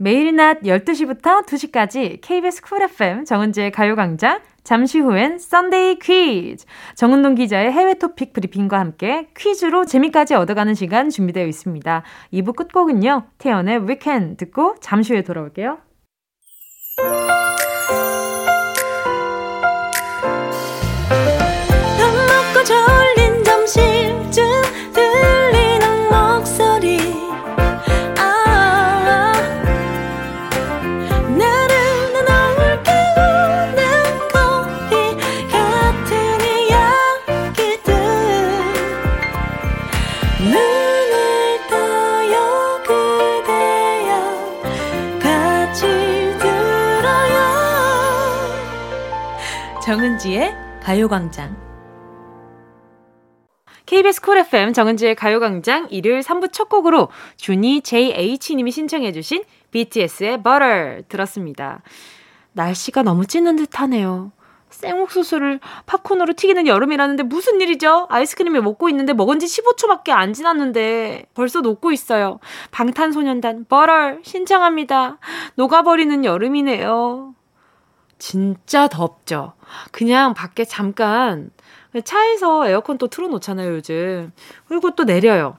매일 낮 12시부터 2시까지 KBS Cool FM 정은지의 가요광장 잠시 후엔 Sunday 퀴즈 정은동 기자의 해외 토픽 브리핑과 함께 퀴즈로 재미까지 얻어가는 시간 준비되어 있습니다. 2부 끝곡은요. 태연의 위켄 듣고 잠시 후에 돌아올게요. 정은지의 가요광장 KBS 쿨 FM 정은지의 가요광장 일요일 3부 첫 곡으로 준이 JH님이 신청해 주신 BTS의 Butter 들었습니다. 날씨가 너무 찌는 듯 하네요. 생옥수수를 팝콘으로 튀기는 여름이라는데 무슨 일이죠? 아이스크림을 먹고 있는데 먹은 지 15초밖에 안 지났는데 벌써 녹고 있어요. 방탄소년단 Butter 신청합니다. 녹아버리는 여름이네요. 진짜 덥죠? 그냥 밖에 잠깐 차에서 에어컨 또 틀어놓잖아요, 요즘. 그리고 또 내려요.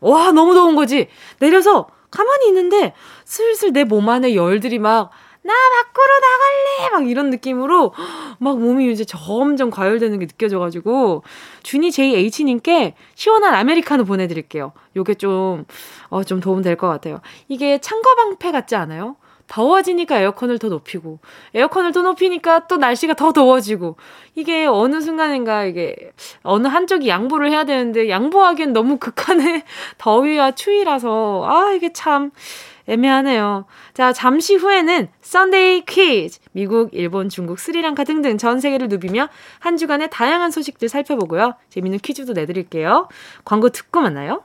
와, 너무 더운 거지? 내려서 가만히 있는데 슬슬 내 몸 안에 열들이 막, 나 밖으로 나갈래! 막 이런 느낌으로 막 몸이 이제 점점 과열되는 게 느껴져가지고, 준이 JH님께 시원한 아메리카노 보내드릴게요. 요게 좀, 어, 좀 도움 될 것 같아요. 이게 창과 방패 같지 않아요? 더워지니까 에어컨을 더 높이고, 에어컨을 더 높이니까 또 날씨가 더 더워지고, 이게 어느 순간인가 이게 어느 한쪽이 양보를 해야 되는데, 양보하기엔 너무 극한의 [laughs] 더위와 추위라서, 아, 이게 참 애매하네요. 자, 잠시 후에는 Sunday 퀴즈. 미국, 일본, 중국, 스리랑카 등등 전 세계를 누비며 한 주간의 다양한 소식들 살펴보고요. 재밌는 퀴즈도 내드릴게요. 광고 듣고 만나요.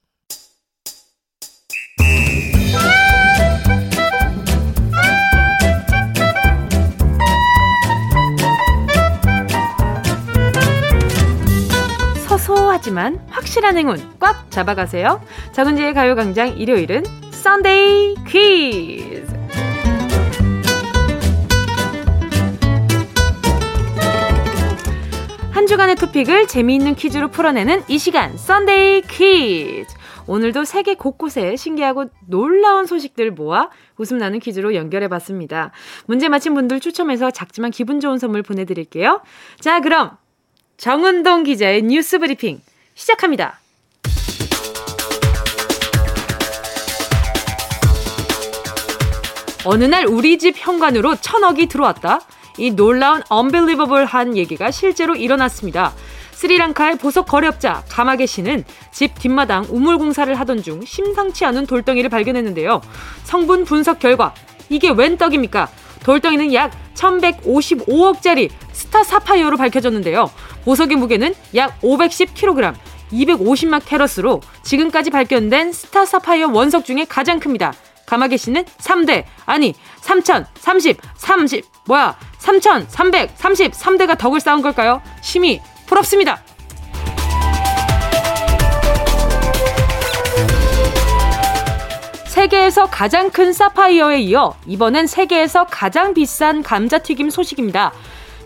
하지만 확실한 행운 꽉 잡아가세요. 정은지의 가요광장 일요일은 썬데이 퀴즈. 한 주간의 토픽을 재미있는 퀴즈로 풀어내는 이 시간 Sunday 퀴즈. 오늘도 세계 곳곳에 신기하고 놀라운 소식들 모아 웃음 나는 퀴즈로 연결해 봤습니다. 문제 맞힌 분들 추첨해서 작지만 기분 좋은 선물 보내드릴게요. 자, 그럼 정은동 기자의 뉴스 브리핑 시작합니다. 어느 날 우리 집 현관으로 천억이 들어왔다. 이 놀라운 unbelievable한 얘기가 실제로 일어났습니다. 스리랑카의 보석 거래업자 가마게 씨는 집 뒷마당 우물 공사를 하던 중 심상치 않은 돌덩이를 발견했는데요. 성분 분석 결과 이게 웬 떡입니까? 돌덩이는 약 1155억짜리 스타 사파이어로 밝혀졌는데요. 보석의 무게는 약 510kg, 250만 캐럿으로 지금까지 발견된 스타 사파이어 원석 중에 가장 큽니다. 가마개 씨는 3대, 아니, 3030, 30, 뭐야, 3333대가 덕을 쌓은 걸까요? 심히 부럽습니다. 세계에서 가장 큰 사파이어에 이어 이번엔 세계에서 가장 비싼 감자튀김 소식입니다.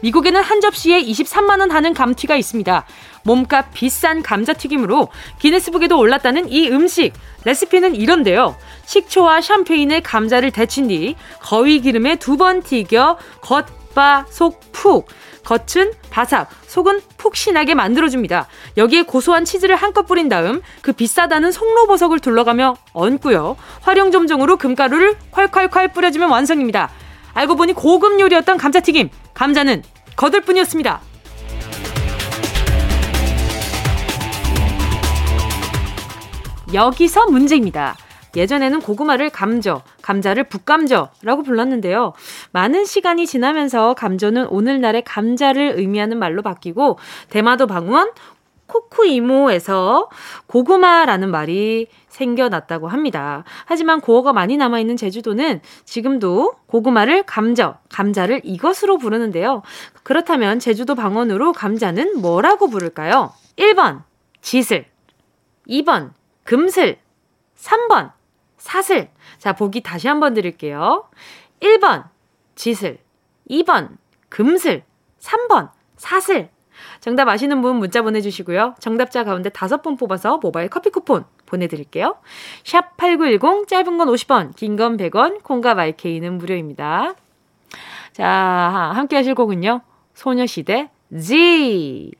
미국에는 한 접시에 23만원 하는 감튀가 있습니다. 몸값 비싼 감자튀김으로 기네스북에도 올랐다는 이 음식. 레시피는 이런데요. 식초와 샴페인에 감자를 데친 뒤 거위 기름에 두 번 튀겨 겉, 바, 속 푹. 겉은 바삭, 속은 푹신하게 만들어줍니다. 여기에 고소한 치즈를 한껏 뿌린 다음 그 비싸다는 송로버섯을 둘러가며 얹고요. 활용점정으로 금가루를 콸콸콸 뿌려주면 완성입니다. 알고 보니 고급 요리였던 감자튀김. 감자는 거들 뿐이었습니다. 여기서 문제입니다. 예전에는 고구마를 감저, 감자를 북감저라고 불렀는데요. 많은 시간이 지나면서 감저는 오늘날의 감자를 의미하는 말로 바뀌고 대마도 방언 코쿠이모에서 고구마라는 말이 생겨났다고 합니다. 하지만 고어가 많이 남아있는 제주도는 지금도 고구마를 감저, 감자를 이것으로 부르는데요. 그렇다면 제주도 방언으로 감자는 뭐라고 부를까요? 1번, 지슬. 2번, 금슬. 3번, 사슬. 자, 보기 다시 한번 드릴게요. 1번, 지슬. 2번, 금슬. 3번, 사슬. 정답 아시는 분 문자 보내주시고요. 정답자 가운데 다섯 분 뽑아서 모바일 커피 쿠폰 보내드릴게요. 샵 8910, 짧은 건 50원, 긴 건 100원, 콩과 마이케이는 무료입니다. 자, 함께 하실 곡은요. 소녀시대 Gee.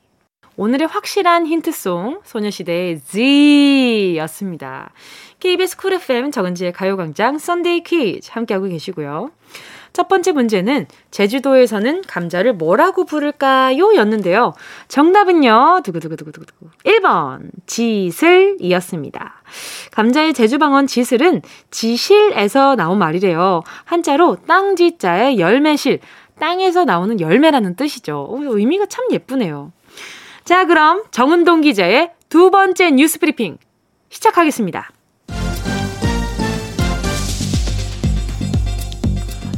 오늘의 확실한 힌트송 소녀시대의 Gee였습니다. KBS 쿨 FM 정은지의 가요광장 Sunday 퀴즈 함께하고 계시고요. 첫 번째 문제는 제주도에서는 감자를 뭐라고 부를까요? 였는데요. 정답은요. 두구두구두구두구. 1번 지슬이었습니다. 감자의 제주방언 지슬은 지실에서 나온 말이래요. 한자로 땅지자의 열매실, 땅에서 나오는 열매라는 뜻이죠. 의미가 참 예쁘네요. 자, 그럼 정은동 기자의 두 번째 뉴스 브리핑 시작하겠습니다.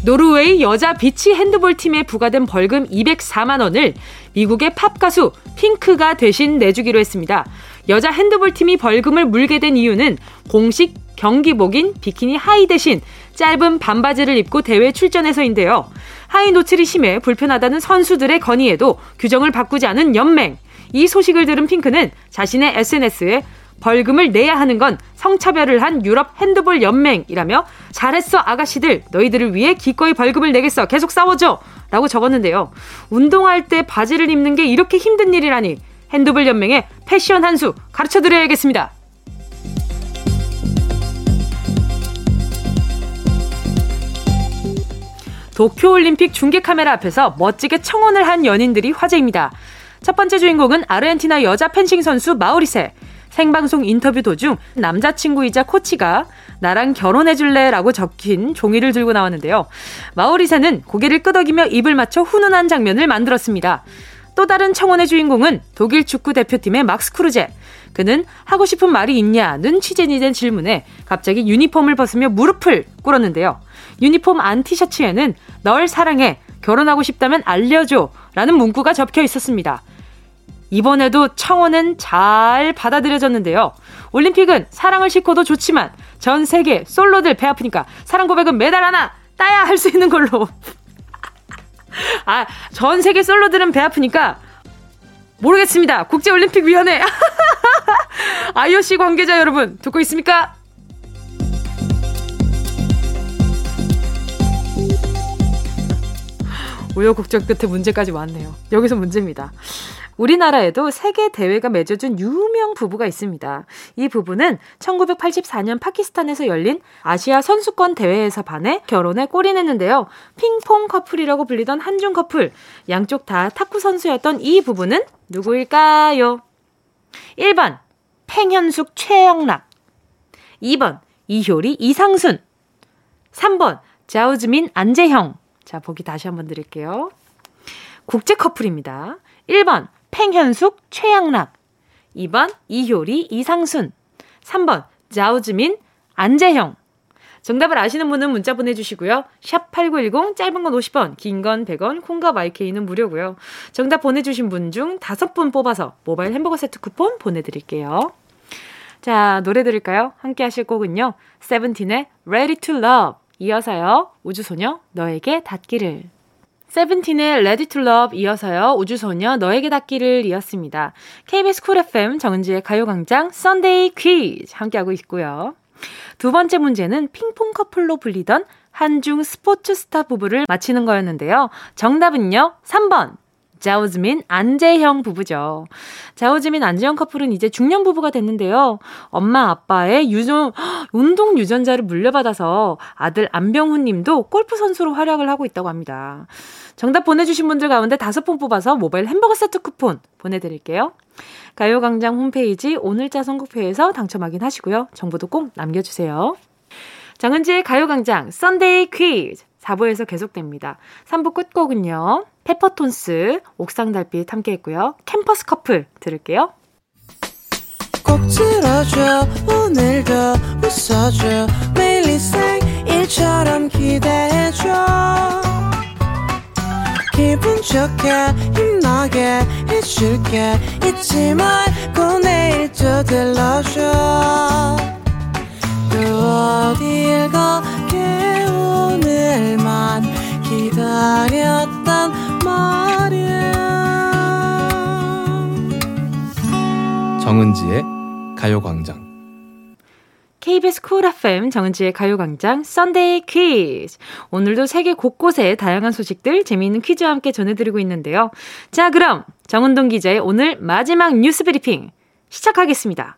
노르웨이 여자 비치 핸드볼 팀에 부과된 벌금 204만 원을 미국의 팝 가수 핑크가 대신 내주기로 했습니다. 여자 핸드볼 팀이 벌금을 물게 된 이유는 공식 경기복인 비키니 하의 대신 짧은 반바지를 입고 대회 출전해서인데요. 하의 노출이 심해 불편하다는 선수들의 건의에도 규정을 바꾸지 않은 연맹. 이 소식을 들은 핑크는 자신의 SNS에 벌금을 내야 하는 건 성차별을 한 유럽 핸드볼 연맹이라며 잘했어 아가씨들 너희들을 위해 기꺼이 벌금을 내겠어 계속 싸워줘 라고 적었는데요. 운동할 때 바지를 입는 게 이렇게 힘든 일이라니 핸드볼 연맹의 패션 한 수 가르쳐 드려야겠습니다. 도쿄올림픽 중계 카메라 앞에서 멋지게 청혼을 한 연인들이 화제입니다. 첫 번째 주인공은 아르헨티나 여자 펜싱 선수 마우리세. 생방송 인터뷰 도중 남자친구이자 코치가 나랑 결혼해줄래? 라고 적힌 종이를 들고 나왔는데요. 마우리세는 고개를 끄덕이며 입을 맞춰 훈훈한 장면을 만들었습니다. 또 다른 청혼의 주인공은 독일 축구 대표팀의 막스 크루제. 그는 하고 싶은 말이 있냐는 취재진이 된 질문에 갑자기 유니폼을 벗으며 무릎을 꿇었는데요. 유니폼 안 티셔츠에는 널 사랑해, 결혼하고 싶다면 알려줘 라는 문구가 적혀 있었습니다. 이번에도 청원은 잘 받아들여졌는데요. 올림픽은 사랑을 싣고도 좋지만 전 세계 솔로들 배 아프니까 사랑 고백은 메달 하나 따야 할 수 있는 걸로. [laughs] 아, 전 세계 솔로들은 배 아프니까 모르겠습니다. 국제올림픽위원회. [laughs] IOC 관계자 여러분, 듣고 있습니까? 우여곡절 끝에 문제까지 왔네요. 여기서 문제입니다. 우리나라에도 세계 대회가 맺어준 유명 부부가 있습니다. 이 부부는 1984년 파키스탄에서 열린 아시아 선수권 대회에서 반해 결혼에 골인했는데요. 핑퐁 커플이라고 불리던 한중 커플. 양쪽 다 탁구 선수였던 이 부부는 누구일까요? 1번 팽현숙 최영락 2번 이효리 이상순 3번 자우즈민 안재형 자, 보기 다시 한번 드릴게요. 국제 커플입니다. 1번, 팽현숙, 최양락. 2번, 이효리, 이상순. 3번, 자우즈민, 안재형. 정답을 아시는 분은 문자 보내주시고요. 샵 8910, 짧은 건 50원, 긴 건 100원, 콩과 마이케이는 무료고요. 정답 보내주신 분중 다섯 분 뽑아서 모바일 햄버거 세트 쿠폰 보내드릴게요. 자, 노래 들을까요? 함께 하실 곡은요. 세븐틴의 Ready to Love. 이어서요. 우주소녀, 너에게 닿기를. 세븐틴의 Ready to Love 이어서요. 우주소녀, 너에게 닿기를 이었습니다. KBS 쿨 FM 정은지의 가요광장 Sunday 퀴즈 함께하고 있고요. 두 번째 문제는 핑퐁 커플로 불리던 한중 스포츠 스타 부부를 맞히는 거였는데요. 정답은요. 3번. 자오즈민, 안재형 부부죠. 자오즈민, 안재형 커플은 이제 중년 부부가 됐는데요. 엄마, 아빠의 유전, [gasps] 운동 유전자를 물려받아서 아들 안병훈 님도 골프 선수로 활약을 하고 있다고 합니다. 정답 보내주신 분들 가운데 다섯 분 뽑아서 모바일 햄버거 세트 쿠폰 보내드릴게요. 가요광장 홈페이지 오늘자 선곡표에서 당첨 확인하시고요. 정보도 꼭 남겨주세요. 정은지의 가요광장 Sunday 퀴즈 4부에서 계속됩니다. 3부 끝곡은요. 페퍼톤스, 옥상달빛 함께 했고요. 캠퍼스 커플 들을게요. 꼭 들어줘 오늘도 웃어줘 매일 일상일처럼 기대해줘 기분 좋게 힘나게 해줄게 잊지 말고 내일 또 들러줘 또 어딜 가게 기다렸단 말이야 정은지의 가요광장 KBS 쿨 FM 정은지의 가요광장 Sunday 퀴즈. 오늘도 세계 곳곳에 다양한 소식들 재미있는 퀴즈와 함께 전해드리고 있는데요. 자, 그럼 정은동 기자의 오늘 마지막 뉴스 브리핑 시작하겠습니다.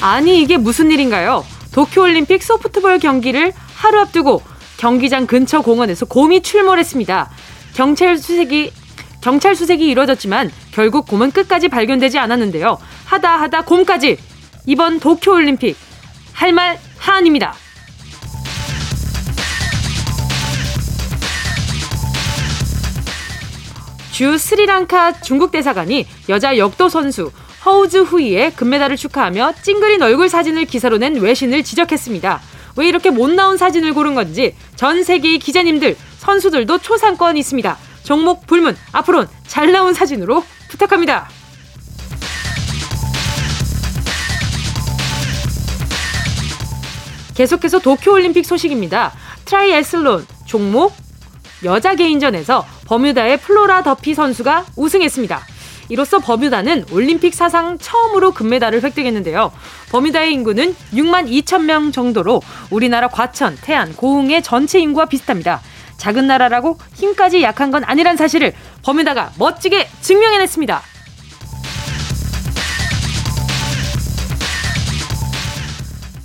아니 이게 무슨 일인가요? 도쿄올림픽 소프트볼 경기를 하루 앞두고 경기장 근처 공원에서 곰이 출몰했습니다. 경찰 수색이 경찰 수색이 이루어졌지만 결국 곰은 끝까지 발견되지 않았는데요. 하다 하다 곰까지 이번 도쿄올림픽 할 말 하안입니다. 주 스리랑카 중국 대사관이 여자 역도 선수 허우즈 후이의 금메달을 축하하며 찡그린 얼굴 사진을 기사로 낸 외신을 지적했습니다. 왜 이렇게 못 나온 사진을 고른 건지 전 세계의 기자님들, 선수들도 초상권 있습니다. 종목 불문, 앞으로는 잘 나온 사진으로 부탁합니다. 계속해서 도쿄올림픽 소식입니다. 트라이애슬론 종목 여자 개인전에서 버뮤다의 플로라 더피 선수가 우승했습니다. 이로써 버뮤다는 올림픽 사상 처음으로 금메달을 획득했는데요. 버뮤다의 인구는 6만 2천 명 정도로 우리나라 과천, 태안, 고흥의 전체 인구와 비슷합니다. 작은 나라라고 힘까지 약한 건 아니란 사실을 버뮤다가 멋지게 증명해냈습니다.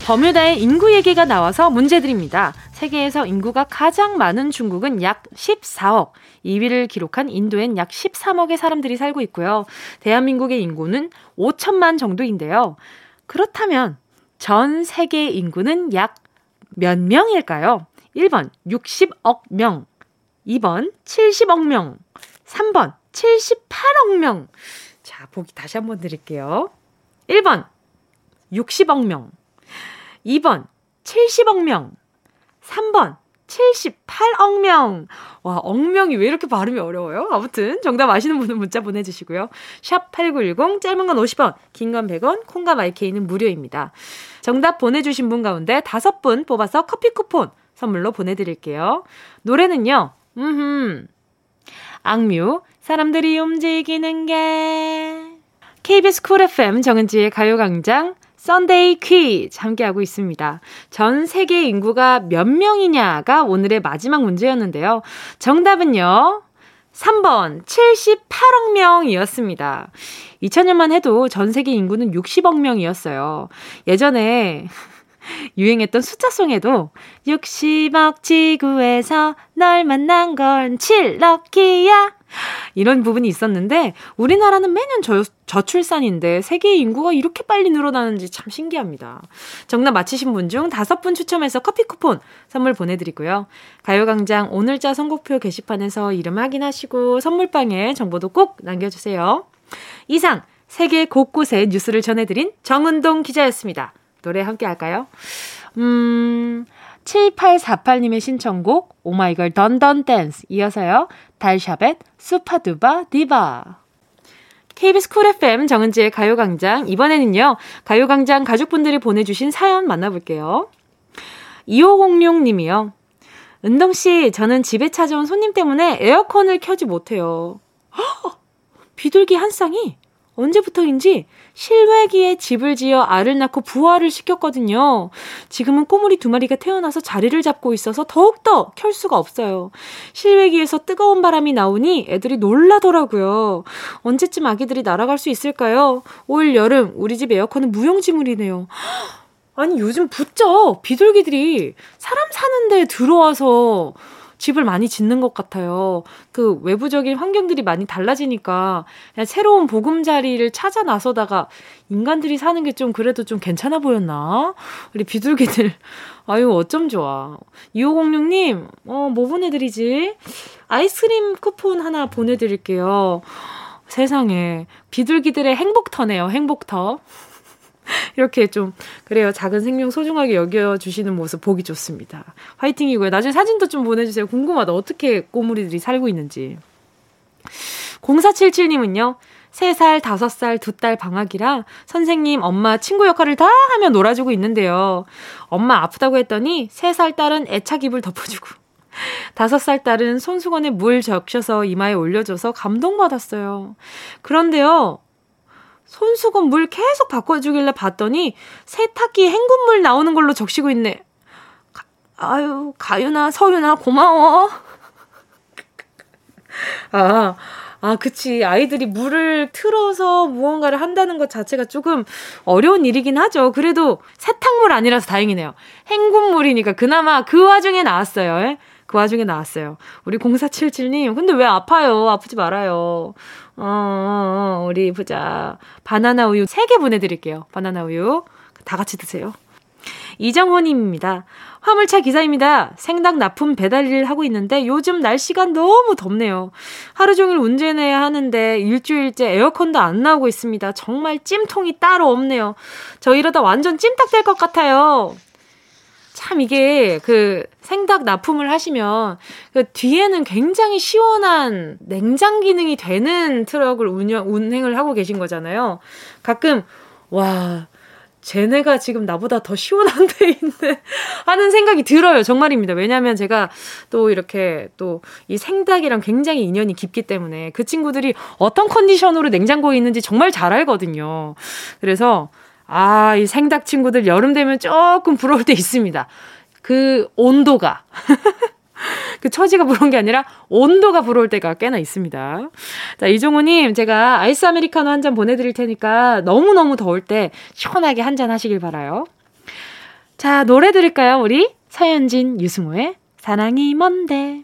버뮤다의 인구 얘기가 나와서 문제 드립니다. 세계에서 인구가 가장 많은 중국은 약 14억, 2위를 기록한 인도엔 약 13억의 사람들이 살고 있고요. 대한민국의 인구는 5천만 정도인데요. 그렇다면 전 세계 인구는 약 몇 명일까요? 1번 60억 명, 2번 70억 명, 3번 78억 명. 자, 보기 다시 한번 드릴게요. 1번 60억 명, 2번 70억 명, 3번 78억 명. 와, 억명이 왜 이렇게 발음이 어려워요? 아무튼 정답 아시는 분은 문자 보내 주시고요. 샵 8910 짧은 건 50원, 긴 건 100원, 콩과 마이케이는 무료입니다. 정답 보내 주신 분 가운데 다섯 분 뽑아서 커피 쿠폰 선물로 보내 드릴게요. 노래는요. 음흠. 악뮤 사람들이 움직이는 게 KBS 쿨 FM 정은지의 가요광장 Sunday 퀴즈 함께하고 있습니다. 전 세계 인구가 몇 명이냐가 오늘의 마지막 문제였는데요. 정답은요. 3번 78억 명이었습니다. 2000년만 해도 전 세계 인구는 60억 명이었어요. 예전에 [laughs] 유행했던 숫자송에도 60억 지구에서 널 만난 건 7럭키야 이런 부분이 있었는데 우리나라는 매년 저, 저출산인데 세계 인구가 이렇게 빨리 늘어나는지 참 신기합니다. 정답 맞히신 분 중 다섯 분 추첨해서 커피 쿠폰 선물 보내드리고요. 가요광장 오늘자 선곡표 게시판에서 이름 확인하시고 선물방에 정보도 꼭 남겨주세요. 이상 세계 곳곳의 뉴스를 전해드린 정은동 기자였습니다. 노래 함께 할까요? 음, 7848님의 신청곡 오마이걸 던던 댄스 이어서요. 달샤벳 수파두바 디바 KBS 쿨 FM 정은지의 가요광장 이번에는요. 가요광장 가족분들이 보내주신 사연 만나볼게요. 2506님이요. 은동씨 저는 집에 찾아온 손님 때문에 에어컨을 켜지 못해요. 허! [gasps] 비둘기 한 쌍이 언제부터인지 실외기에 집을 지어 알을 낳고 부화를 시켰거든요. 지금은 꼬물이 두 마리가 태어나서 자리를 잡고 있어서 더욱더 켤 수가 없어요. 실외기에서 뜨거운 바람이 나오니 애들이 놀라더라고요. 언제쯤 아기들이 날아갈 수 있을까요? 올 여름 우리 집 에어컨은 무용지물이네요. 아니 요즘 붙죠 비둘기들이 사람 사는데 들어와서 집을 많이 짓는 것 같아요. 그 외부적인 환경들이 많이 달라지니까 새로운 보금자리를 찾아 나서다가 인간들이 사는 게 좀 그래도 좀 괜찮아 보였나? 우리 비둘기들. [laughs] 아유, 어쩜 좋아. 2506님, 어, 뭐 보내드리지? 아이스크림 쿠폰 하나 보내드릴게요. 세상에. 비둘기들의 행복터네요, 행복터. [laughs] 이렇게 좀 그래요. 작은 생명 소중하게 여겨 주시는 모습 보기 좋습니다. 화이팅이고요. 나중에 사진도 좀 보내주세요. 궁금하다. 어떻게 꼬물이들이 살고 있는지. 0477님은요. 3살, 5살, 2딸 방학이라 선생님, 엄마, 친구 역할을 다 하며 놀아주고 있는데요. 엄마 아프다고 했더니 3살 딸은 애착 입을 덮어주고 [laughs] 5살 딸은 손수건에 물 적셔서 이마에 올려줘서 감동받았어요. 그런데요. 손수건 물 계속 바꿔주길래 봤더니 세탁기 헹군물 나오는 걸로 적시고 있네. 가, 아유, 가유나 서유나 고마워. [laughs] 아, 아, 그치. 아이들이 물을 틀어서 무언가를 한다는 것 자체가 조금 어려운 일이긴 하죠. 그래도 세탁물 아니라서 다행이네요. 헹군물이니까 그나마 그 와중에 나왔어요. 에? 그 와중에 나왔어요. 우리 0477님, 근데 왜 아파요? 아프지 말아요. 어, 어, 어, 우리 보자. 바나나 우유 3개 보내드릴게요. 바나나 우유. 다 같이 드세요. 이정호님입니다. 화물차 기사입니다. 생닭 납품 배달 일 하고 있는데 요즘 날씨가 너무 덥네요. 하루 종일 운전해야 하는데 일주일째 에어컨도 안 나오고 있습니다. 정말 찜통이 따로 없네요. 저 이러다 완전 찜닭 될 것 같아요. 참 이게 그 생닭 납품을 하시면 그 뒤에는 굉장히 시원한 냉장 기능이 되는 트럭을 운영 운행을 하고 계신 거잖아요. 가끔 와 쟤네가 지금 나보다 더 시원한 [laughs] 데 있네 하는 생각이 들어요. 정말입니다. 왜냐하면 제가 또 이렇게 또 이 생닭이랑 굉장히 인연이 깊기 때문에 그 친구들이 어떤 컨디션으로 냉장고에 있는지 정말 잘 알거든요. 그래서 아, 이 생닭 친구들 여름 되면 조금 부러울 때 있습니다. 그 온도가. [laughs] 그 처지가 부러운 게 아니라 온도가 부러울 때가 꽤나 있습니다. 자, 이종우님, 제가 아이스 아메리카노 한 잔 보내드릴 테니까 너무너무 더울 때 시원하게 한 잔 하시길 바라요. 자, 노래 들을까요, 우리? 서현진, 유승호의 사랑이 뭔데.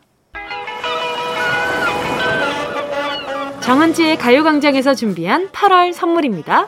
정은지의 가요광장에서 준비한 8월 선물입니다.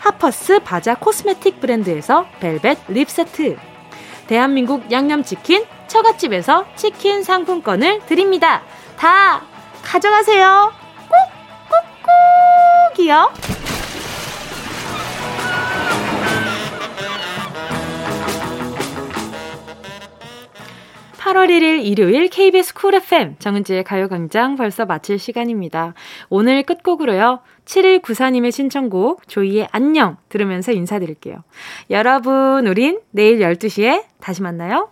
하퍼스 바자 코스메틱 브랜드에서 벨벳 립 세트. 대한민국 양념치킨 처갓집에서 치킨 상품권을 드립니다. 다 가져가세요. 꾹 꾹꾹이요. 8월 1일 일요일 KBS 쿨 FM 정은지의 가요광장 벌써 마칠 시간입니다. 오늘 끝곡으로요. 7194님의 신청곡 조이의 안녕 들으면서 인사드릴게요. 여러분, 우린 내일 12시에 다시 만나요.